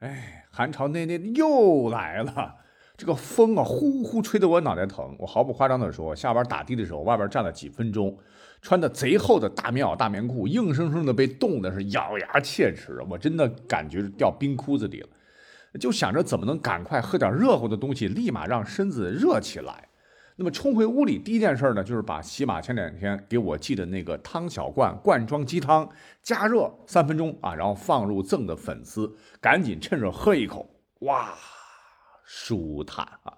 哎，寒潮内内又来了，这个风啊呼呼吹得我脑袋疼。我毫不夸张的说，下班打的的时候，外边站了几分钟，穿的贼厚的大棉袄、大棉裤，硬生生的被冻的是咬牙切齿，我真的感觉是掉冰窟子里了。就想着怎么能赶快喝点热乎的东西，立马让身子热起来。那么冲回屋里，第一件事呢，就是把喜马前两天给我寄的那个汤小罐罐装鸡汤加热三分钟啊，然后放入赠的粉丝，赶紧趁热喝一口，哇，舒坦啊！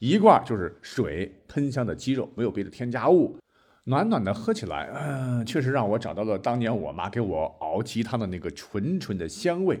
一罐就是水喷香的鸡肉，没有别的添加物，暖暖的喝起来，嗯，确实让我找到了当年我妈给我熬鸡汤的那个纯纯的香味。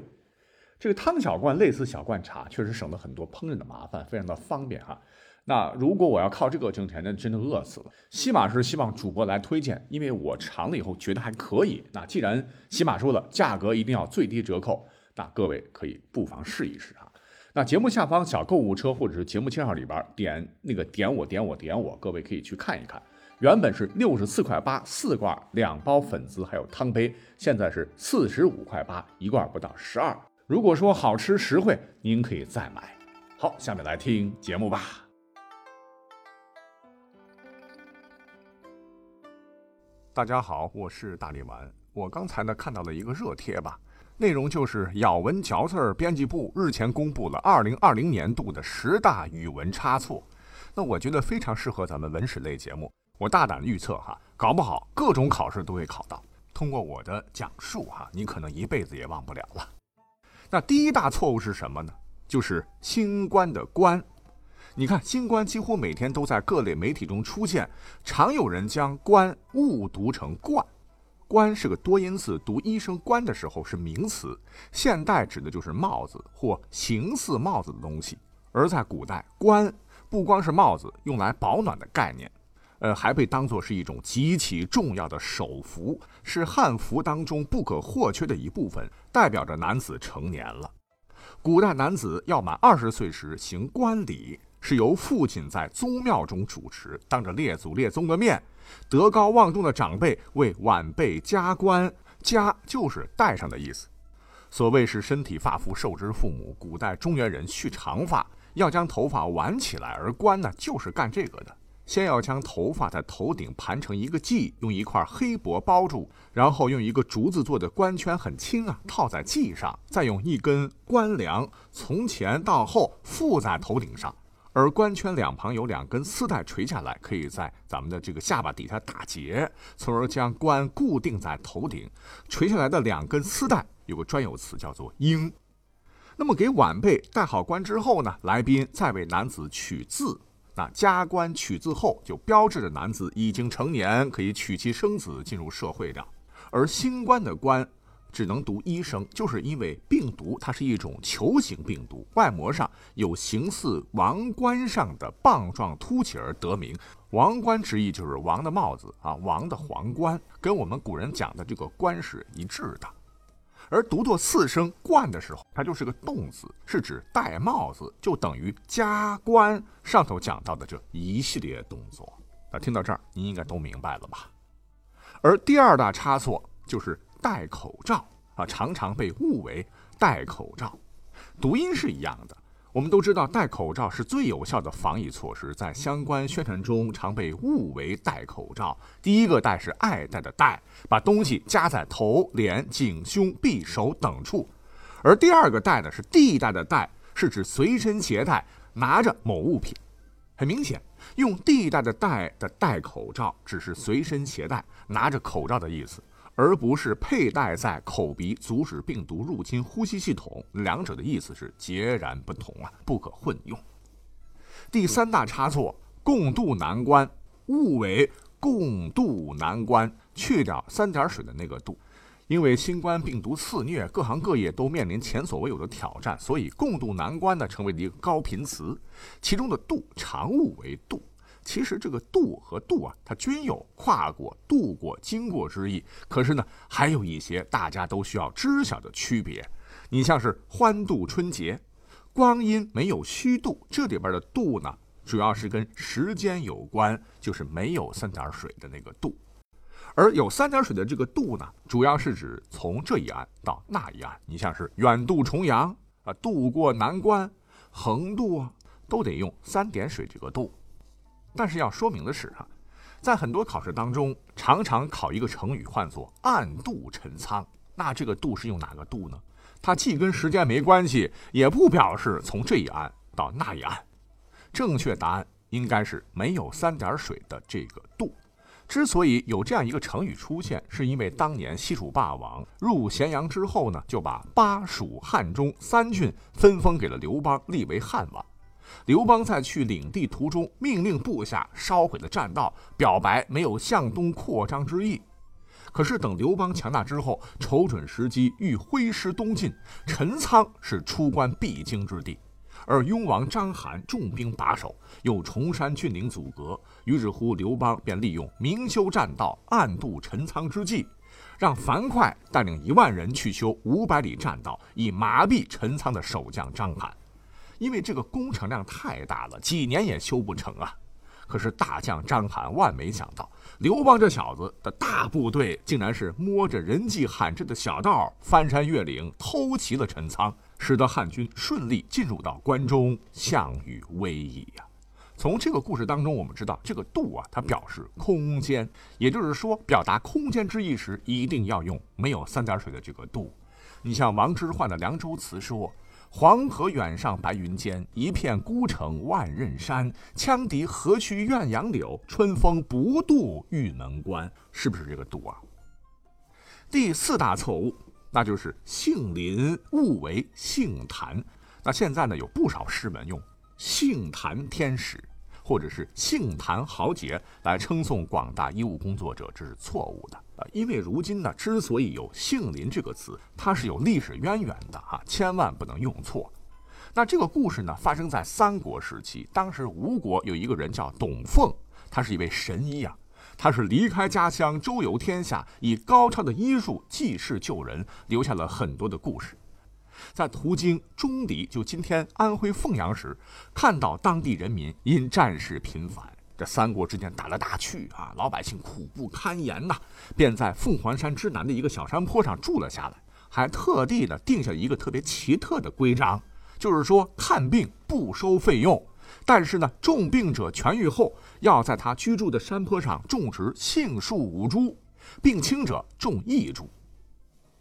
这个汤小罐类似小罐茶，确实省了很多烹饪的麻烦，非常的方便哈。那如果我要靠这个挣钱，那真的饿死了。西马是希望主播来推荐，因为我尝了以后觉得还可以。那既然西马说了价格一定要最低折扣，那各位可以不妨试一试啊。那节目下方小购物车或者是节目介绍里边点那个点我点我点我，各位可以去看一看。原本是六十四块八四罐两包粉丝还有汤杯，现在是四十五块八一罐不到十二。如果说好吃实惠，您可以再买。好，下面来听节目吧。大家好，我是大力丸。我刚才呢看到了一个热贴吧，内容就是咬文嚼字编辑部日前公布了二零二零年度的十大语文差错。那我觉得非常适合咱们文史类节目。我大胆预测哈，搞不好各种考试都会考到。通过我的讲述哈，你可能一辈子也忘不了了。那第一大错误是什么呢？就是新冠的冠。你看，新冠几乎每天都在各类媒体中出现，常有人将“冠”误读成“冠”。冠是个多音字，读医生官的时候是名词，现代指的就是帽子或形似帽子的东西。而在古代，冠不光是帽子，用来保暖的概念，呃，还被当作是一种极其重要的手服，是汉服当中不可或缺的一部分，代表着男子成年了。古代男子要满二十岁时行冠礼。是由父亲在宗庙中主持，当着列祖列宗的面，德高望重的长辈为晚辈加冠，加就是戴上的意思。所谓是身体发肤受之父母，古代中原人蓄长发要将头发挽起来，而冠呢就是干这个的。先要将头发在头顶盘成一个髻，用一块黑帛包住，然后用一个竹子做的冠圈，很轻啊，套在髻上，再用一根冠梁从前到后附在头顶上。而冠圈两旁有两根丝带垂下来，可以在咱们的这个下巴底下打结，从而将冠固定在头顶。垂下来的两根丝带有个专有词叫做“缨”。那么给晚辈戴好冠之后呢，来宾再为男子取字。那加冠取字后，就标志着男子已经成年，可以娶妻生子，进入社会的。而新冠的冠。只能读医生，就是因为病毒它是一种球形病毒，外膜上有形似王冠上的棒状凸起而得名。王冠之意就是王的帽子啊，王的皇冠，跟我们古人讲的这个冠是一致的。而读作四声冠的时候，它就是个动词，是指戴帽子，就等于加冠。上头讲到的这一系列动作，那听到这儿，您应该都明白了吧？而第二大差错就是。戴口罩啊，常常被误为戴口罩，读音是一样的。我们都知道，戴口罩是最有效的防疫措施，在相关宣传中常被误为戴口罩。第一个戴是爱戴的戴，把东西夹在头、脸、颈、胸、臂、手等处；而第二个戴呢是地带的带，是指随身携带，拿着某物品。很明显，用地带的带的戴口罩，只是随身携带，拿着口罩的意思。而不是佩戴在口鼻，阻止病毒入侵呼吸系统，两者的意思是截然不同啊，不可混用。第三大差错，共度难关，误为共度难关，去掉三点水的那个度，因为新冠病毒肆虐，各行各业都面临前所未有的挑战，所以共度难关呢成为了一个高频词，其中的度常误为度。其实这个渡和渡啊，它均有跨过、渡过、经过之意。可是呢，还有一些大家都需要知晓的区别。你像是欢度春节，光阴没有虚度，这里边的度呢，主要是跟时间有关，就是没有三点水的那个度。而有三点水的这个度呢，主要是指从这一岸到那一岸。你像是远渡重洋。啊，渡过难关，横渡啊，都得用三点水这个渡。但是要说明的是啊，在很多考试当中，常常考一个成语，唤作“暗度陈仓”。那这个“渡”是用哪个“渡”呢？它既跟时间没关系，也不表示从这一岸到那一岸。正确答案应该是没有三点水的这个“渡”。之所以有这样一个成语出现，是因为当年西楚霸王入咸阳之后呢，就把巴蜀汉中三郡分封给了刘邦，立为汉王。刘邦在去领地途中，命令部下烧毁了栈道，表白没有向东扩张之意。可是等刘邦强大之后，瞅准时机，欲挥师东进，陈仓是出关必经之地。而雍王章邯重兵把守，又崇山峻岭阻隔，于是乎刘邦便利用明修栈道、暗度陈仓之计，让樊哙带领一万人去修五百里栈道，以麻痹陈仓的守将章邯。因为这个工程量太大了，几年也修不成啊。可是大将章邯万没想到，刘邦这小子的大部队竟然是摸着人迹罕至的小道，翻山越岭，偷袭了陈仓。使得汉军顺利进入到关中，项羽危矣呀！从这个故事当中，我们知道这个“度”啊，它表示空间，也就是说，表达空间之意时，一定要用没有三点水的这个“度”。你像王之涣的《凉州词》说：“黄河远上白云间，一片孤城万仞山。羌笛何须怨杨柳，春风不度玉门关。”是不是这个“度”啊？第四大错误。那就是杏林误为杏坛，那现在呢有不少诗文用杏坛天使或者是杏坛豪杰来称颂广大医务工作者，这是错误的啊！因为如今呢，之所以有杏林这个词，它是有历史渊源的啊，千万不能用错。那这个故事呢，发生在三国时期，当时吴国有一个人叫董奉，他是一位神医啊。他是离开家乡，周游天下，以高超的医术济世救人，留下了很多的故事。在途经中离，就今天安徽凤阳时，看到当地人民因战事频繁，这三国之间打来打去啊，老百姓苦不堪言呐，便在凤凰山之南的一个小山坡上住了下来，还特地的定下一个特别奇特的规章，就是说看病不收费用。但是呢，重病者痊愈后，要在他居住的山坡上种植杏树五株，病轻者种一株。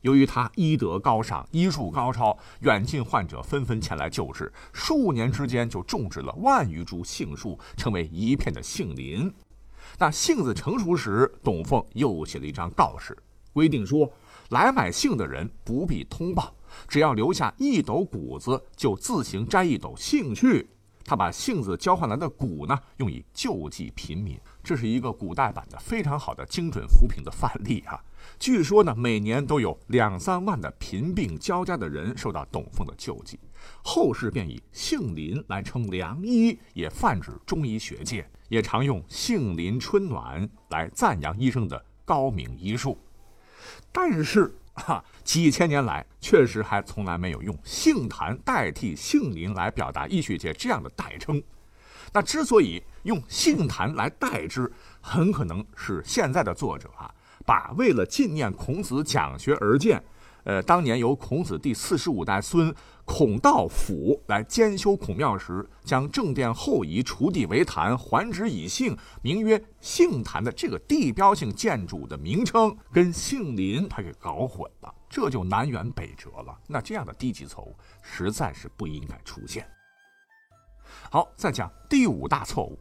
由于他医德高尚，医术高超，远近患者纷纷前来救治，数年之间就种植了万余株杏树，成为一片的杏林。那杏子成熟时，董凤又写了一张告示，规定说，来买杏的人不必通报，只要留下一斗谷子，就自行摘一斗杏去。他把杏子交换来的谷呢，用以救济贫民，这是一个古代版的非常好的精准扶贫的范例啊。据说呢，每年都有两三万的贫病交加的人受到董奉的救济。后世便以杏林来称良医，也泛指中医学界，也常用杏林春暖来赞扬医生的高明医术。但是。哈，几千年来确实还从来没有用杏坛代替杏林来表达医学界这样的代称。那之所以用杏坛来代之，很可能是现在的作者啊，把为了纪念孔子讲学而建。呃，当年由孔子第四十五代孙孔道辅来监修孔庙时，将正殿后移，除地为坛，还址以杏，名曰杏坛的这个地标性建筑的名称，跟杏林他给搞混了，这就南辕北辙了。那这样的低级错误实在是不应该出现。好，再讲第五大错误：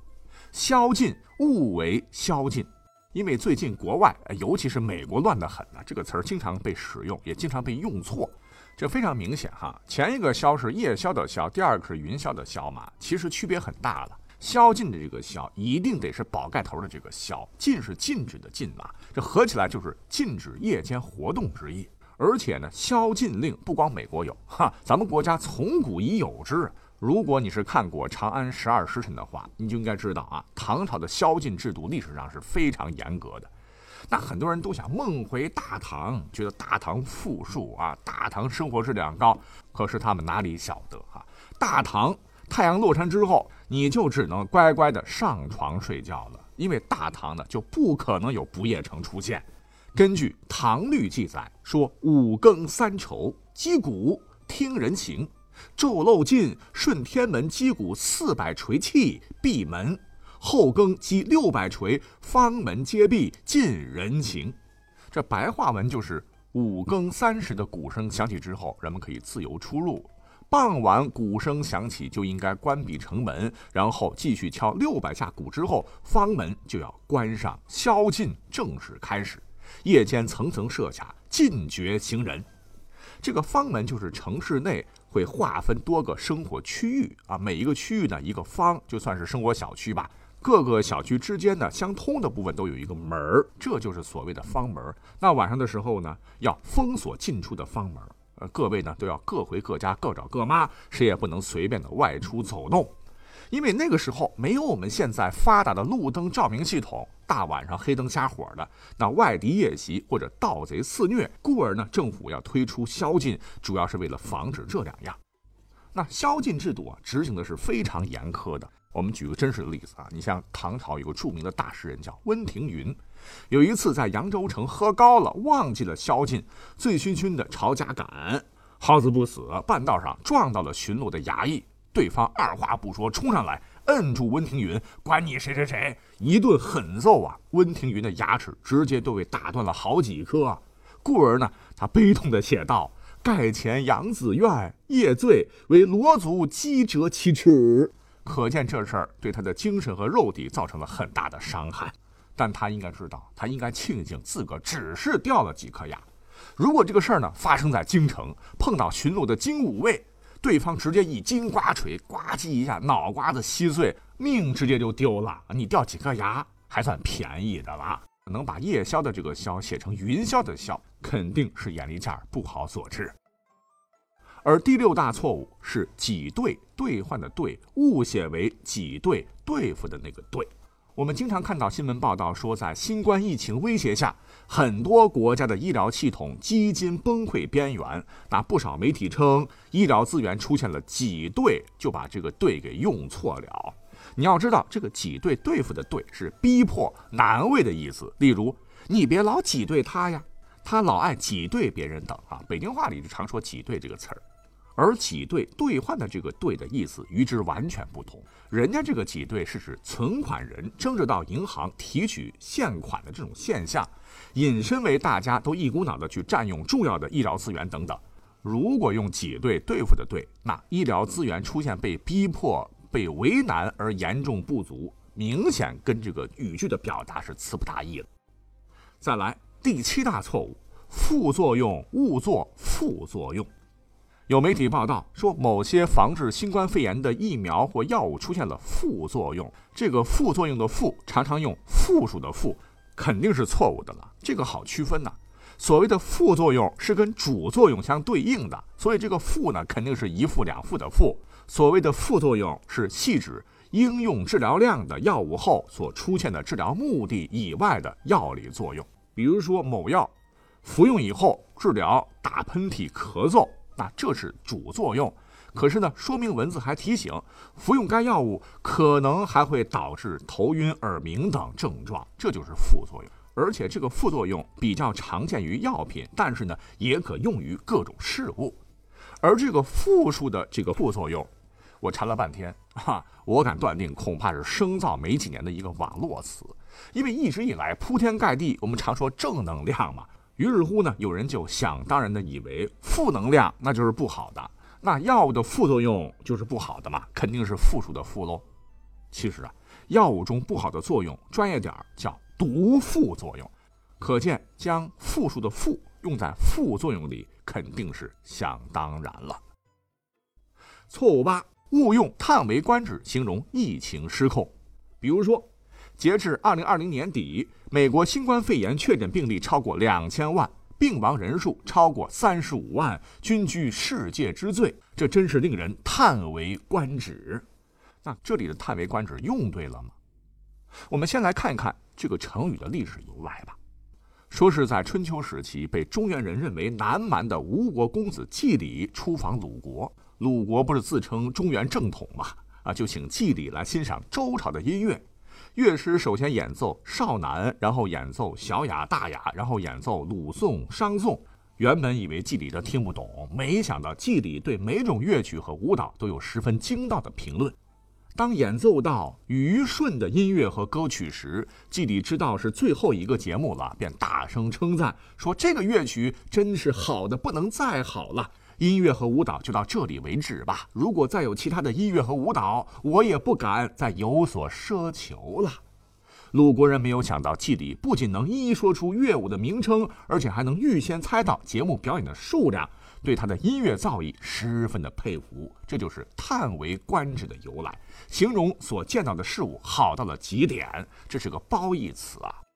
宵禁勿为宵禁。因为最近国外，尤其是美国乱得很呢，这个词儿经常被使用，也经常被用错，这非常明显哈。前一个“宵”是夜宵的“宵”，第二个是云霄的“霄”嘛，其实区别很大了。宵禁的这个“宵”一定得是宝盖头的这个“宵”，禁是禁止的“禁”嘛，这合起来就是禁止夜间活动之意。而且呢，宵禁令不光美国有，哈，咱们国家从古已有之。如果你是看过《长安十二时辰》的话，你就应该知道啊，唐朝的宵禁制度历史上是非常严格的。那很多人都想梦回大唐，觉得大唐富庶啊，大唐生活质量高。可是他们哪里晓得哈，大唐太阳落山之后，你就只能乖乖的上床睡觉了，因为大唐呢就不可能有不夜城出现。根据《唐律》记载说，五更三筹，击鼓听人情。昼漏尽，顺天门击鼓四百锤气，闭门。后更击六百锤，方门皆闭，尽人行。这白话文就是五更三时的鼓声响起之后，人们可以自由出入；傍晚鼓声响起，就应该关闭城门，然后继续敲六百下鼓之后，方门就要关上，宵禁正式开始。夜间层层设卡，禁绝行人。这个方门就是城市内会划分多个生活区域啊，每一个区域呢一个方，就算是生活小区吧。各个小区之间呢相通的部分都有一个门儿，这就是所谓的方门。那晚上的时候呢，要封锁进出的方门。呃，各位呢都要各回各家，各找各妈，谁也不能随便的外出走动。因为那个时候没有我们现在发达的路灯照明系统，大晚上黑灯瞎火的，那外敌夜袭或者盗贼肆虐，故而呢，政府要推出宵禁，主要是为了防止这两样。那宵禁制度啊，执行的是非常严苛的。我们举个真实的例子啊，你像唐朝有个著名的大诗人叫温庭筠，有一次在扬州城喝高了，忘记了宵禁，醉醺醺的朝家赶，好死不死，半道上撞到了巡逻的衙役，对方二话不说冲上来，摁住温庭筠，管你谁谁谁，一顿狠揍啊！温庭筠的牙齿直接都被打断了好几颗，故而呢，他悲痛的写道：“盖前杨子苑，夜醉为罗族击折其齿。”可见这事儿对他的精神和肉体造成了很大的伤害，但他应该知道，他应该庆幸自个只是掉了几颗牙。如果这个事儿呢发生在京城，碰到巡逻的精武卫，对方直接一金瓜锤，呱唧一下，脑瓜子稀碎，命直接就丢了。你掉几颗牙还算便宜的了。能把夜宵的这个宵写成云霄的霄，肯定是眼力劲儿不好所致。而第六大错误是挤兑兑换的兑误写为挤兑对付的那个兑。我们经常看到新闻报道说，在新冠疫情威胁下，很多国家的医疗系统几近崩溃边缘。那不少媒体称，医疗资源出现了挤兑，就把这个兑给用错了。你要知道，这个挤兑对付的兑是逼迫难为的意思。例如，你别老挤兑他呀，他老爱挤兑别人等啊。北京话里就常说挤兑这个词儿。而挤兑兑换的这个兑的意思与之完全不同。人家这个挤兑是指存款人争着到银行提取现款的这种现象，引申为大家都一股脑的去占用重要的医疗资源等等。如果用挤兑对付的兑，那医疗资源出现被逼迫、被为难而严重不足，明显跟这个语句的表达是词不达意了。再来第七大错误：副作用误作副作用。有媒体报道说，某些防治新冠肺炎的疫苗或药物出现了副作用。这个副作用的“副”常常用复数的“负”，肯定是错误的了。这个好区分呐。所谓的副作用是跟主作用相对应的，所以这个“副”呢，肯定是一副两副的“副”。所谓的副作用是细指应用治疗量的药物后所出现的治疗目的以外的药理作用。比如说，某药服用以后治疗打喷嚏、咳嗽。那这是主作用，可是呢，说明文字还提醒，服用该药物可能还会导致头晕、耳鸣等症状，这就是副作用。而且这个副作用比较常见于药品，但是呢，也可用于各种事物。而这个复数的这个副作用，我查了半天，哈，我敢断定，恐怕是生造没几年的一个网络词，因为一直以来铺天盖地，我们常说正能量嘛。于是乎呢，有人就想当然的以为负能量那就是不好的，那药物的副作用就是不好的嘛，肯定是负数的负喽。其实啊，药物中不好的作用，专业点儿叫毒副作用。可见将负数的负用在副作用里，肯定是想当然了。错误八，误用叹为观止形容疫情失控，比如说。截至二零二零年底，美国新冠肺炎确诊病例超过两千万，病亡人数超过三十五万，均居世界之最。这真是令人叹为观止。那这里的“叹为观止”用对了吗？我们先来看一看这个成语的历史由来吧。说是在春秋时期，被中原人认为南蛮的吴国公子季礼出访鲁国，鲁国不是自称中原正统吗？啊，就请季礼来欣赏周朝的音乐。乐师首先演奏少男，然后演奏小雅、大雅，然后演奏鲁颂、商颂。原本以为季礼这听不懂，没想到季礼对每种乐曲和舞蹈都有十分精到的评论。当演奏到虞舜的音乐和歌曲时，季礼知道是最后一个节目了，便大声称赞说：“这个乐曲真是好的不能再好了。音乐和舞蹈就到这里为止吧。如果再有其他的音乐和舞蹈，我也不敢再有所奢求了。”鲁国人没有想到，季礼不仅能一一说出乐舞的名称，而且还能预先猜到节目表演的数量，对他的音乐造诣十分的佩服。这就是“叹为观止”的由来，形容所见到的事物好到了极点。这是个褒义词啊。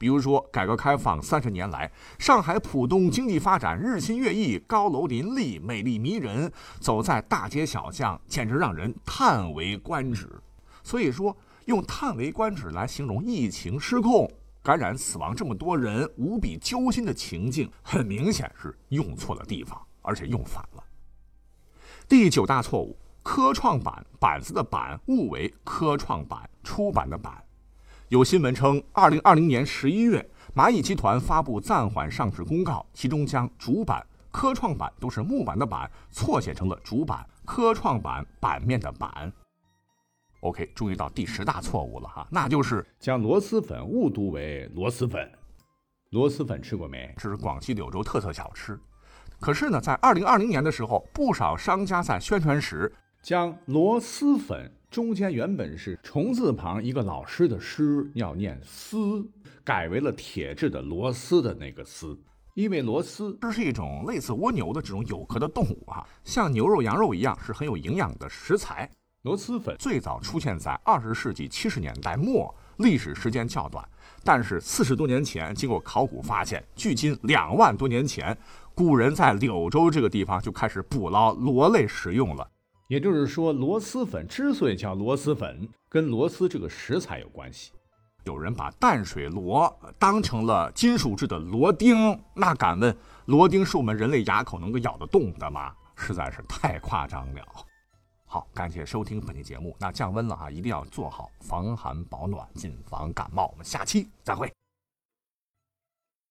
比如说，改革开放三十年来，上海浦东经济发展日新月异，高楼林立，美丽迷人，走在大街小巷，简直让人叹为观止。所以说。用“叹为观止”来形容疫情失控、感染死亡这么多人无比揪心的情境，很明显是用错了地方，而且用反了。第九大错误：科创板板子的“板”误为科创板出版的“版”。有新闻称，二零二零年十一月，蚂蚁集团发布暂缓上市公告，其中将主板科创板都是木板的“板”错写成了主板科创板板面的“板”。OK，注意到第十大错误了哈，那就是将螺蛳粉误读为螺蛳粉。螺蛳粉吃过没？这是广西柳州特色小吃。可是呢，在二零二零年的时候，不少商家在宣传时将螺蛳粉中间原本是虫字旁一个老师的师，要念丝，改为了铁制的螺丝的那个丝。因为螺丝这是一种类似蜗牛的这种有壳的动物啊，像牛肉、羊肉一样，是很有营养的食材。螺蛳粉最早出现在二十世纪七十年代末，历史时间较短。但是四十多年前，经过考古发现，距今两万多年前，古人在柳州这个地方就开始捕捞螺类食用了。也就是说，螺蛳粉之所以叫螺蛳粉，跟螺蛳这个食材有关系。有人把淡水螺当成了金属制的螺钉，那敢问，螺钉是我们人类牙口能够咬得动的吗？实在是太夸张了。好，感谢收听本期节目。那降温了啊，一定要做好防寒保暖，谨防感冒。我们下期再会。